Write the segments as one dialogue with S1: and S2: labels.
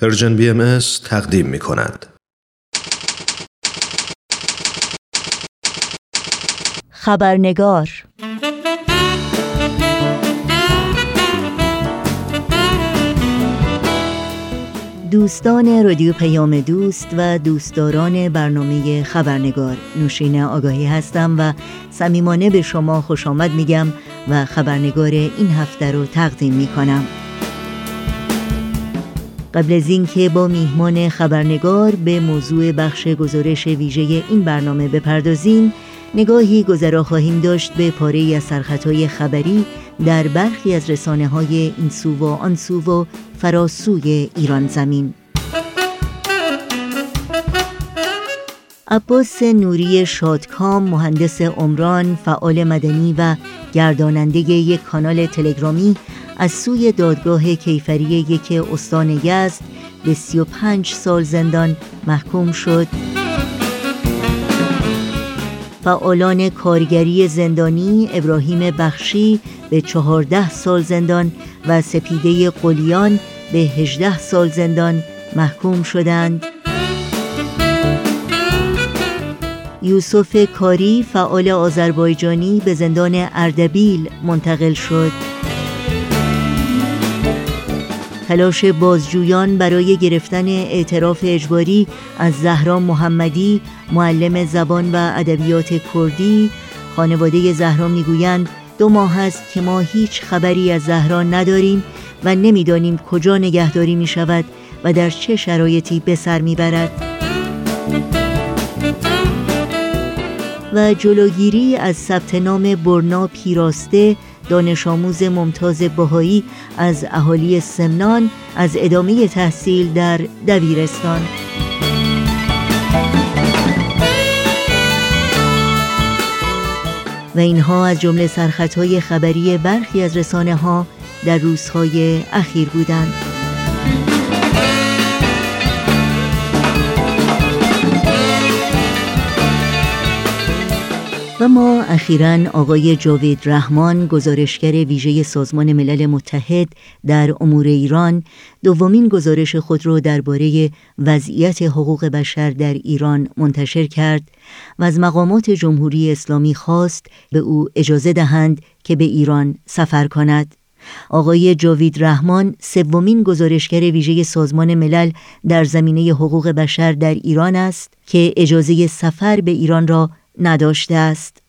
S1: Persian BM تقدیم می کند.
S2: خبرنگار دوستان رادیو پیام دوست و دوستداران برنامه خبرنگار نوشین آگاهی هستم و صمیمانه به شما خوش آمد میگم و خبرنگار این هفته رو تقدیم می کنم. قبل از اینکه با میهمان خبرنگار به موضوع بخش گزارش ویژه این برنامه بپردازیم نگاهی گذرا خواهیم داشت به پاره از سرخطهای خبری در برخی از رسانه های این سو و آن سو و فراسوی ایران زمین. عباس نوری شادکام مهندس عمران فعال مدنی و گرداننده یک کانال تلگرامی از سوی دادگاه کیفری یک استان یزد به 35 سال زندان محکوم شد. فعالان کارگری زندانی ابراهیم بخشی به 14 سال زندان و سپیده قلیان به 18 سال زندان محکوم شدند. یوسف کاری فعال آذربایجانی به زندان اردبیل منتقل شد. تلاش بازجویان برای گرفتن اعتراف اجباری از زهرا محمدی معلم زبان و ادبیات کردی خانواده زهرا می‌گویند دو ماه است که ما هیچ خبری از زهرا نداریم و نمی‌دانیم کجا نگهداری می شود و در چه شرایطی به سر می برد. و جلوگیری از ثبت نام برنا پیراسته دانش آموز ممتاز بهایی از اهالی سمنان از ادامه تحصیل در دبیرستان و اینها از جمله سرخطهای خبری برخی از رسانه ها در روزهای اخیر بودند. و ما اخیرا آقای جاوید رحمان گزارشگر ویژه سازمان ملل متحد در امور ایران دومین گزارش خود را درباره وضعیت حقوق بشر در ایران منتشر کرد و از مقامات جمهوری اسلامی خواست به او اجازه دهند که به ایران سفر کند. آقای جاوید رحمان سومین گزارشگر ویژه سازمان ملل در زمینه حقوق بشر در ایران است که اجازه سفر به ایران را نداشته است.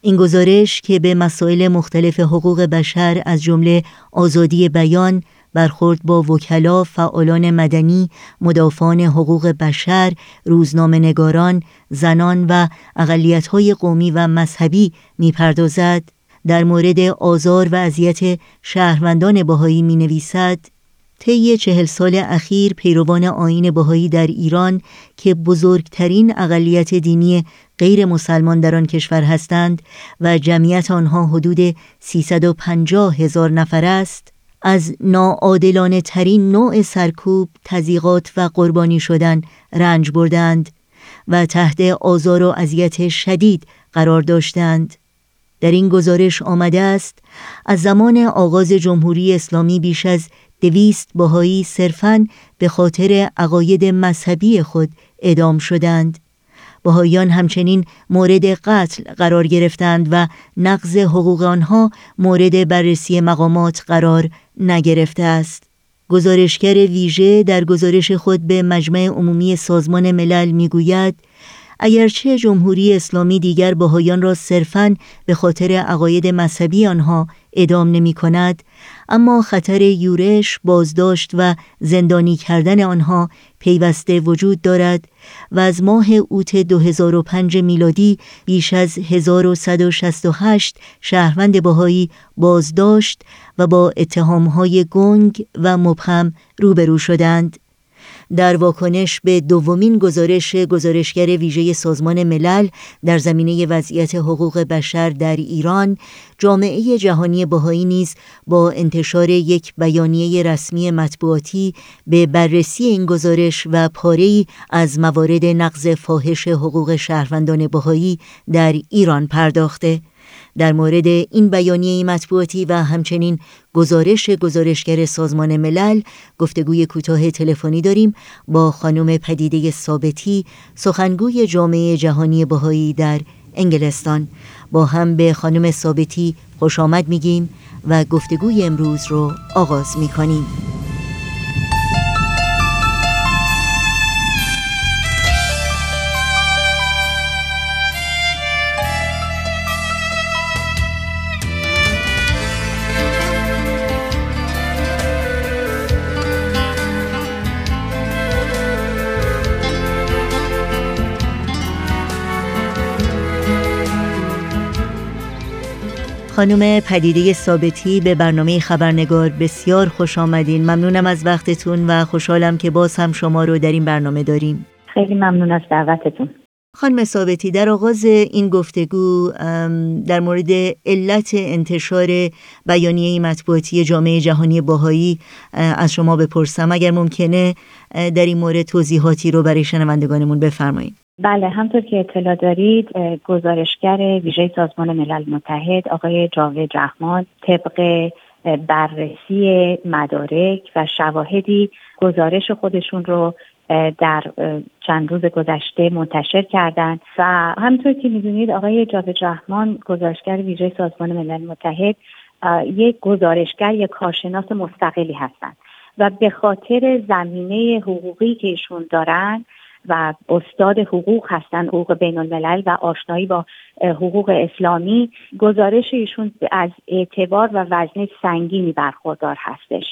S2: این گزارش که به مسائل مختلف حقوق بشر از جمله آزادی بیان برخورد با وکلا، فعالان مدنی، مدافعان حقوق بشر، روزنامه نگاران، زنان و اقلیت‌های قومی و مذهبی می‌پردازد. در مورد آزار و اذیت شهروندان بهایی می نویسد طی چهل سال اخیر پیروان آین بهایی در ایران که بزرگترین اقلیت دینی غیر مسلمان در آن کشور هستند و جمعیت آنها حدود 350 هزار نفر است از ناعادلانه ترین نوع سرکوب، تزیقات و قربانی شدن رنج بردند و تحت آزار و اذیت شدید قرار داشتند. در این گزارش آمده است از زمان آغاز جمهوری اسلامی بیش از دویست باهایی صرفاً به خاطر عقاید مذهبی خود ادام شدند. بهاییان همچنین مورد قتل قرار گرفتند و نقض حقوق آنها مورد بررسی مقامات قرار نگرفته است. گزارشگر ویژه در گزارش خود به مجمع عمومی سازمان ملل می‌گوید اگرچه جمهوری اسلامی دیگر بهایان را صرفاً به خاطر عقاید مذهبی آنها ادام نمی کند اما خطر یورش، بازداشت و زندانی کردن آنها پیوسته وجود دارد و از ماه اوت 2005 میلادی بیش از 1168 شهروند بهایی بازداشت و با اتهامهای گنگ و مبهم روبرو شدند. در واکنش به دومین گزارش گزارشگر ویژه سازمان ملل در زمینه وضعیت حقوق بشر در ایران جامعه جهانی بهایی نیز با انتشار یک بیانیه رسمی مطبوعاتی به بررسی این گزارش و پاره از موارد نقض فاحش حقوق شهروندان بهایی در ایران پرداخته. در مورد این بیانیه مطبوعاتی و همچنین گزارش گزارشگر سازمان ملل گفتگوی کوتاه تلفنی داریم با خانم پدیده ثابتی سخنگوی جامعه جهانی بهایی در انگلستان. با هم به خانم ثابتی خوش آمد میگیم و گفتگوی امروز رو آغاز می‌کنیم. خانم پدیده ثابتی به برنامه خبرنگار بسیار خوش آمدین. ممنونم از وقتتون و خوشحالم که باز هم شما رو در این برنامه داریم.
S3: خیلی ممنون از دعوتتون.
S2: خانم ثابتی در آغاز این گفتگو در مورد علت انتشار بیانیه مطبوعاتی جامعه جهانی باهایی از شما بپرسم. اگر ممکنه در این مورد توضیحاتی رو برای شنوندگانمون بفرمایید.
S3: بله همطور که اطلاع دارید گزارشگر ویژه سازمان ملل متحد آقای جاوید رحمان طبق بررسی مدارک و شواهدی گزارش خودشون رو در چند روز گذشته منتشر کردند و همطور که می‌دونید آقای جاوید رحمان گزارشگر ویژه سازمان ملل متحد یک گزارشگر یک کارشناس مستقلی هستند و به خاطر زمینه حقوقی که ایشون دارن و استاد حقوق هستن حقوق بین الملل و آشنایی با حقوق اسلامی. گزارش ایشون از اعتبار و وزن سنگینی برخوردار هستش.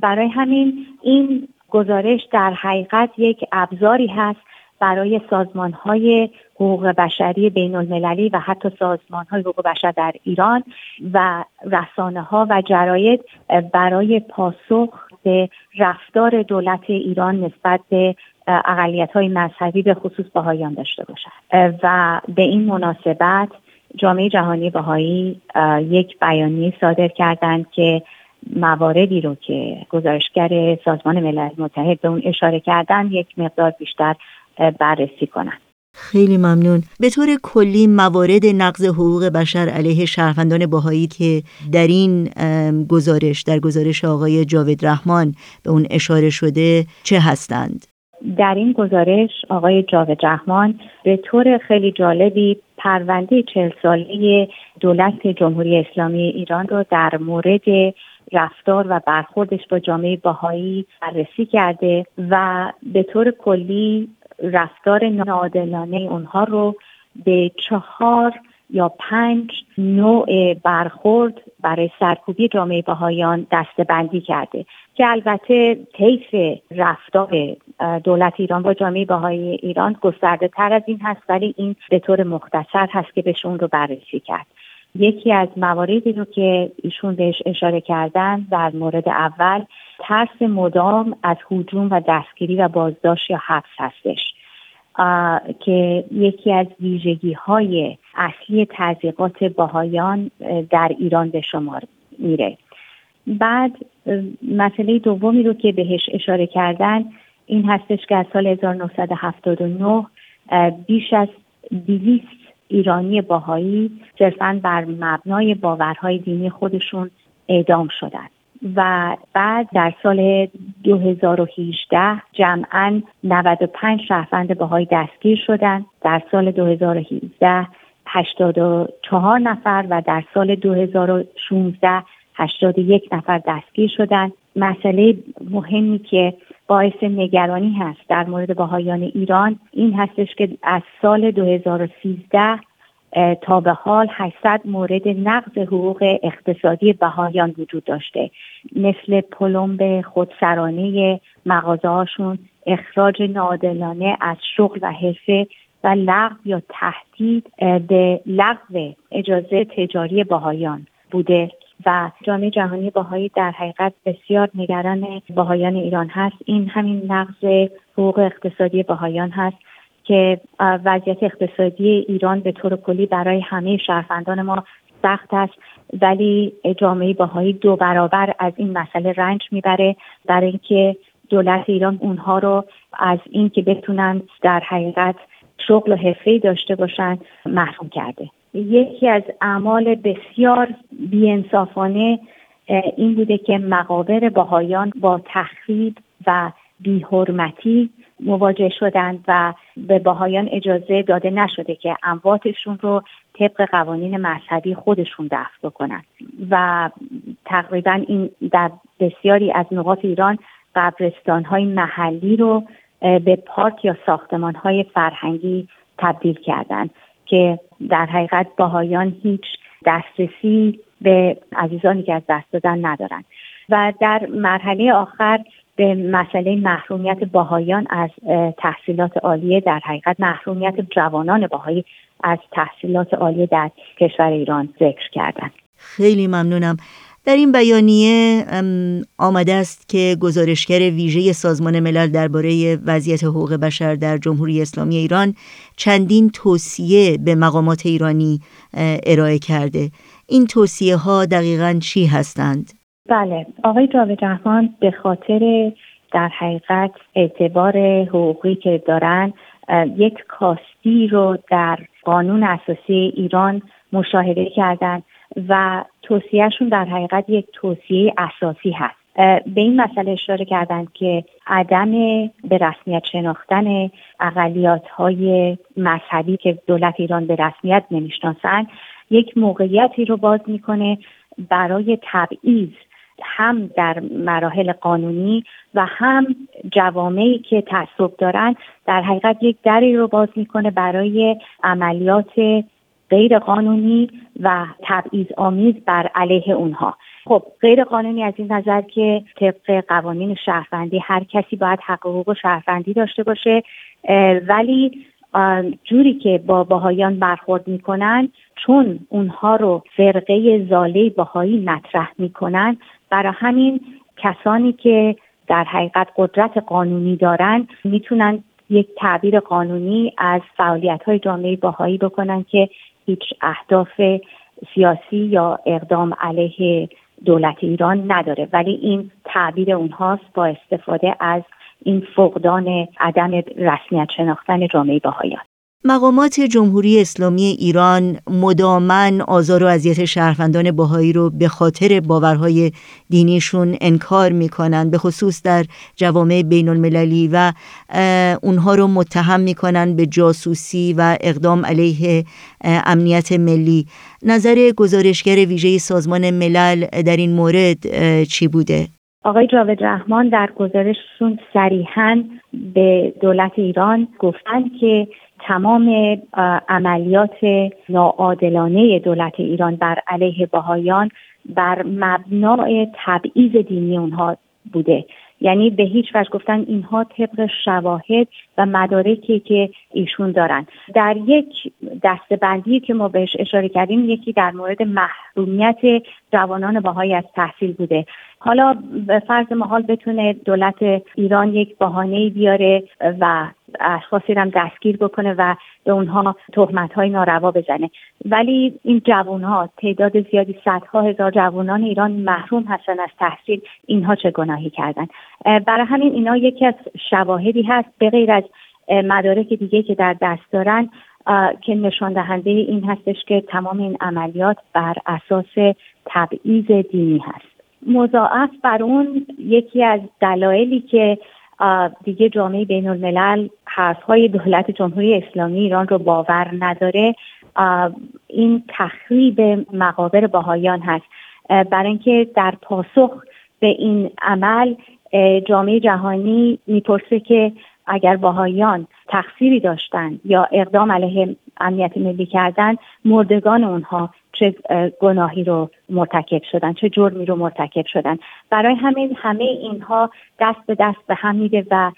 S3: برای همین این گزارش در حقیقت یک ابزاری هست برای سازمان های حقوق بشری بین المللی و حتی سازمان های حقوق بشر در ایران و رسانه ها و جراید برای پاسخ به رفتار دولت ایران نسبت به اقلیت های مذهبی به خصوص بهایان داشته باشد و به این مناسبت جامعه جهانی بهایی یک بیانیه صادر کردند که مواردی رو که گزارشگر سازمان ملل متحد به اون اشاره کردن یک مقدار بیشتر بررسی کنند
S2: خیلی ممنون. به طور کلی موارد نقض حقوق بشر علیه شهروندان باهایی که در این گزارش در گزارش آقای جاوید رحمان به اون اشاره شده چه هستند؟
S3: در این گزارش آقای جاوید رحمان به طور خیلی جالبی پرونده چهل ساله دولت جمهوری اسلامی ایران رو در مورد رفتار و برخوردش با جامعه باهایی بررسی کرده و به طور کلی رفتار ناعادلانه اونها رو به چهار یا پنج نوع برخورد برای سرکوبی جامعه بهایان دستبندی کرده که البته طیف رفتار دولت ایران با جامعه بهایی ایران گسترده تر از این هست ولی این به طور مختصر هست که بهشون رو بررسی کرد. یکی از مواردی رو که ایشون بهش اشاره کردن در مورد اول ترس مدام از حجوم و دستگیری و بازداشت یا حبس هستش. که یکی از ویژگی های اصلی تضییقات باهایان در ایران به شمار میره. بعد مسئله دومی رو که بهش اشاره کردن این هستش که از سال 1979 بیش از 200 ایرانی باهایی صرفا بر مبنای باورهای دینی خودشون اعدام شدند. و بعد در سال 2018 جمعا 95 شهروند باهایی دستگیر شدند. در سال 2018 84 نفر و در سال 2016 81 نفر دستگیر شدند. مسئله مهمی که باعث نگرانی هست در مورد باهایان ایران این هستش که از سال 2013 تا به حال 800 مورد نقض حقوق اقتصادی بهایان وجود داشته. مثل پلمب خودسرانه مغازه هاشون اخراج نادلانه از شغل و حرفه و لغو یا تهدید به لغو اجازه تجاری باهایان بوده و جامعه جهانی باهایی در حقیقت بسیار نگران باهایان ایران هست. این همین نقض حقوق اقتصادی باهایان هست. که وضعیت اقتصادی ایران به طور کلی برای همه شهروندان ما سخت است ولی جامعه باهایی دو برابر از این مسئله رنج می‌بره برای اینکه دولت ایران اونها رو از اینکه بتونن در حقیقت شغل و حرفه داشته باشن محروم کرده. یکی از اعمال بسیار بیانصافانه این بوده که مقابر باهایان با تخریب و بیحرمتی مواجه شدند و به باهایان اجازه داده نشده که امواتشون رو طبق قوانین مذهبی خودشون دفن بکنند و تقریبا این در بسیاری از نقاط ایران قبرستان های محلی رو به پارک یا ساختمان های فرهنگی تبدیل کردند که در حقیقت باهایان هیچ دسترسی به عزیزانی که از دست دادن ندارند و در مرحله آخر به مسئله محرومیت باهایان از تحصیلات عالیه در حقیقت محرومیت جوانان باهایی از تحصیلات عالیه در کشور ایران ذکر کردن.
S2: خیلی ممنونم. در این بیانیه آمده است که گزارشگر ویژه سازمان ملل درباره وضعیت حقوق بشر در جمهوری اسلامی ایران چندین توصیه به مقامات ایرانی ارائه کرده. این توصیه ها دقیقا چی هستند؟
S3: بله آقای جاوید رحمان به خاطر در حقیقت اعتبار حقوقی که دارن یک کاستی رو در قانون اساسی ایران مشاهده کردند و توصیهشون در حقیقت یک توصیه اساسی هست. به این مسئله اشاره کردند که عدم به رسمیت شناختن اقلیات های مذهبی که دولت ایران به رسمیت نمی‌شناسند یک موقعیتی رو باز می‌کنه برای تبعیض هم در مراحل قانونی و هم جوامعی که تعصب دارن در حقیقت یک دری رو باز می‌کنه برای عملیات غیر قانونی و تبعیض آمیز بر علیه اونها. خب غیر قانونی از این نظر که طبق قوانین شهروندی هر کسی باید حقوق شهروندی داشته باشه ولی جوری که با باهایان برخورد می‌کنن چون اونها رو فرقه زاله باهایی مطرح می‌کنن برای همین کسانی که در حقیقت قدرت قانونی دارن می‌تونن یک تعبیر قانونی از فعالیت های جامعه باهایی بکنن که هیچ اهداف سیاسی یا اقدام علیه دولت ایران نداره. ولی این تعبیر اونهاست با استفاده از این فقدان عدم رسمیت شناختن جامعه باهایان
S2: مقامات جمهوری اسلامی ایران مدامن آزار و اذیت شهروندان باهایی رو به خاطر باورهای دینیشون انکار می‌کنن به خصوص در جوامع بین المللی و اونها رو متهم می‌کنن به جاسوسی و اقدام علیه امنیت ملی نظر گزارشگر ویژه سازمان ملل در این مورد چی بوده؟
S3: آقای جاوید رحمان در گزارششون صریحا به دولت ایران گفتند که تمام عملیات ناعادلانه دولت ایران بر علیه باهایان بر مبنای تبعیض دینی اونها بوده. یعنی به هیچ وجه گفتن اینها طبق شواهد و مدارکی که ایشون دارن. در یک دستبندی که ما بهش اشاره کردیم یکی در مورد محرومیت جوانان باهایی از تحصیل بوده. حالا فرض محال بتونه دولت ایران یک بهانه بیاره و اشخاصی هم دستگیر بکنه و به اونها تهمت های ناروا بزنه. ولی این جوان ها تعداد زیادی صدها هزار جوانان ایران محروم هستن از تحصیل اینها چه گناهی کردن؟ برای همین اینا یکی از شواهدی هست به غیر از مدارک دیگه که در دست دارن که نشان دهنده این هستش که تمام این عملیات بر اساس تبعیض دینی هست. مضاعف بر اون یکی از دلایلی که دیگه جامعه بین الملل های دولت جمهوری اسلامی ایران رو باور نداره. این تخریب مقابر باهایان هست. برای اینکه در پاسخ به این عمل جامعه جهانی می‌پرسه که اگر باهایان تقصیری داشتن یا اقدام علیه امنیت ملی کردن مردگان اونها چه گناهی رو مرتکب شدن چه جرمی رو مرتکب شدن برای همین همه اینها دست به دست به هم میده و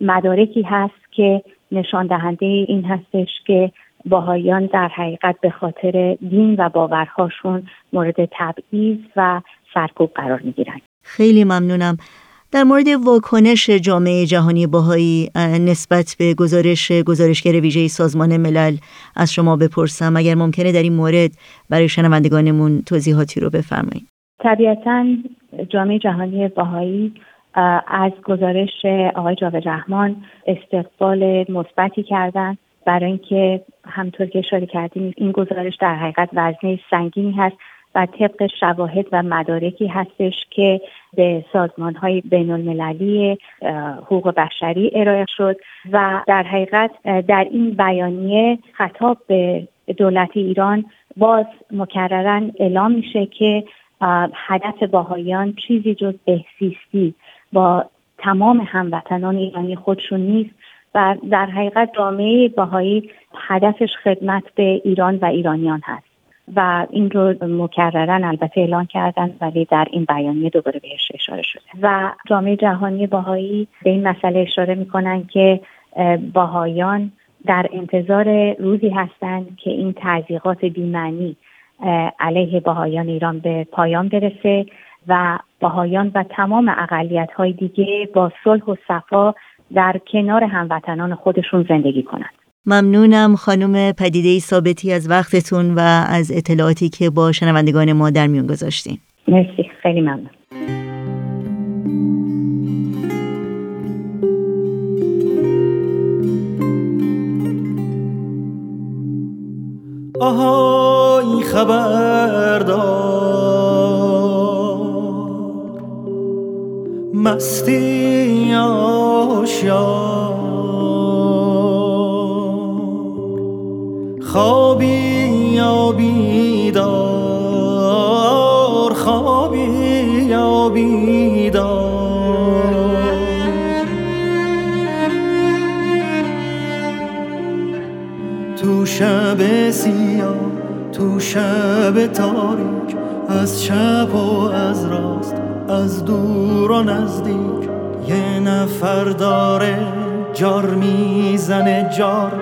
S3: مدارکی هست که نشان دهنده این هستش که باهایان در حقیقت به خاطر دین و باورهاشون مورد تبعیض و سرکوب قرار می‌گیرن.
S2: خیلی ممنونم. در مورد واکنش جامعه جهانی باهایی نسبت به گزارش گزارشگر ویژه سازمان ملل از شما بپرسم اگر ممکنه در این مورد برای شنوندگانمون توضیحاتی رو بفرمایید.
S3: طبیعتا جامعه جهانی باهایی از گزارش آقای جاوید رحمان استقبال مثبتی کردند برای اینکه همطور که اشاره کردیم این گزارش در حقیقت وزنه سنگینی هست. و طبق شواهد و مدارکی هستش که به سازمان های بین المللی حقوق بشری ارائه شد و در حقیقت در این بیانیه خطاب به دولت ایران باز مکررن اعلام میشه که هدف باهایان چیزی جز بهسیستی با تمام هموطنان ایرانی خودشون نیست و در حقیقت جامعه باهایی هدفش خدمت به ایران و ایرانیان هست. و این رو مکررن البته اعلان کردن ولی در این بیانیه دوباره بهش اشاره شده و جامعه جهانی باهایی به این مسئله اشاره می‌کنن که باهایان در انتظار روزی هستند که این تضییقات بیمعنی علیه باهایان ایران به پایان برسه و باهایان و تمام اقلیت های دیگه با صلح و صفا در کنار هموطنان خودشون زندگی کنند.
S2: ممنونم خانم پدیده ثابتی از وقتتون و از اطلاعاتی که با شنوندگان ما در میون گذاشتین.
S3: مرسی خیلی ممنون.
S4: آهای خبردار مستی آشیار خوابی یا بیدار؟ خوابی یا بیدار؟ تو شب سیاه تو شب تاریک از چپ و از راست از دور و نزدیک یه نفر داره جار می‌زنه جار.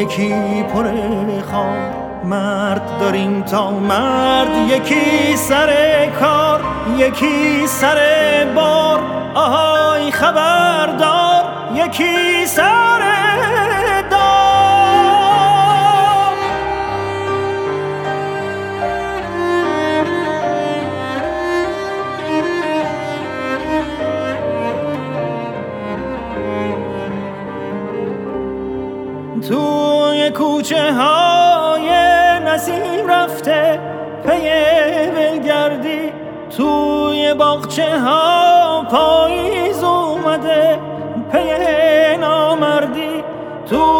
S4: یکی پر خار مرد داریم تا مرد یکی سر کار یکی سر بار آهای خبردار یکی سر کوچه های نسیم رفته پی بلگردی توی باغچه ها پاییز اومده پی نامردی. توی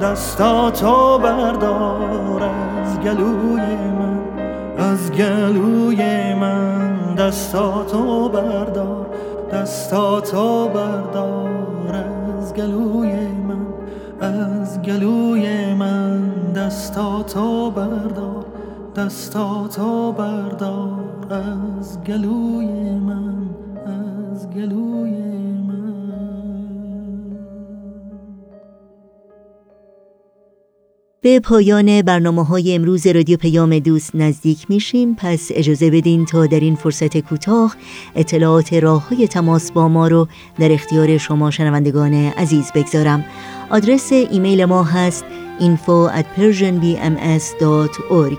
S4: دستاتو بردار از گلوی من از گلوی من. دستاتو بردار دستاتو بردار از گلوی من از گلوی من. دستاتو بردار دستاتو بردار از گلوی من از گلوی
S2: به پایان برنامه های امروز رادیو پیام دوست نزدیک میشیم. پس اجازه بدین تا در این فرصت کوتاه اطلاعات راه های تماس با ما رو در اختیار شما شنوندگان عزیز بگذارم. آدرس ایمیل ما هست info at persianbms.org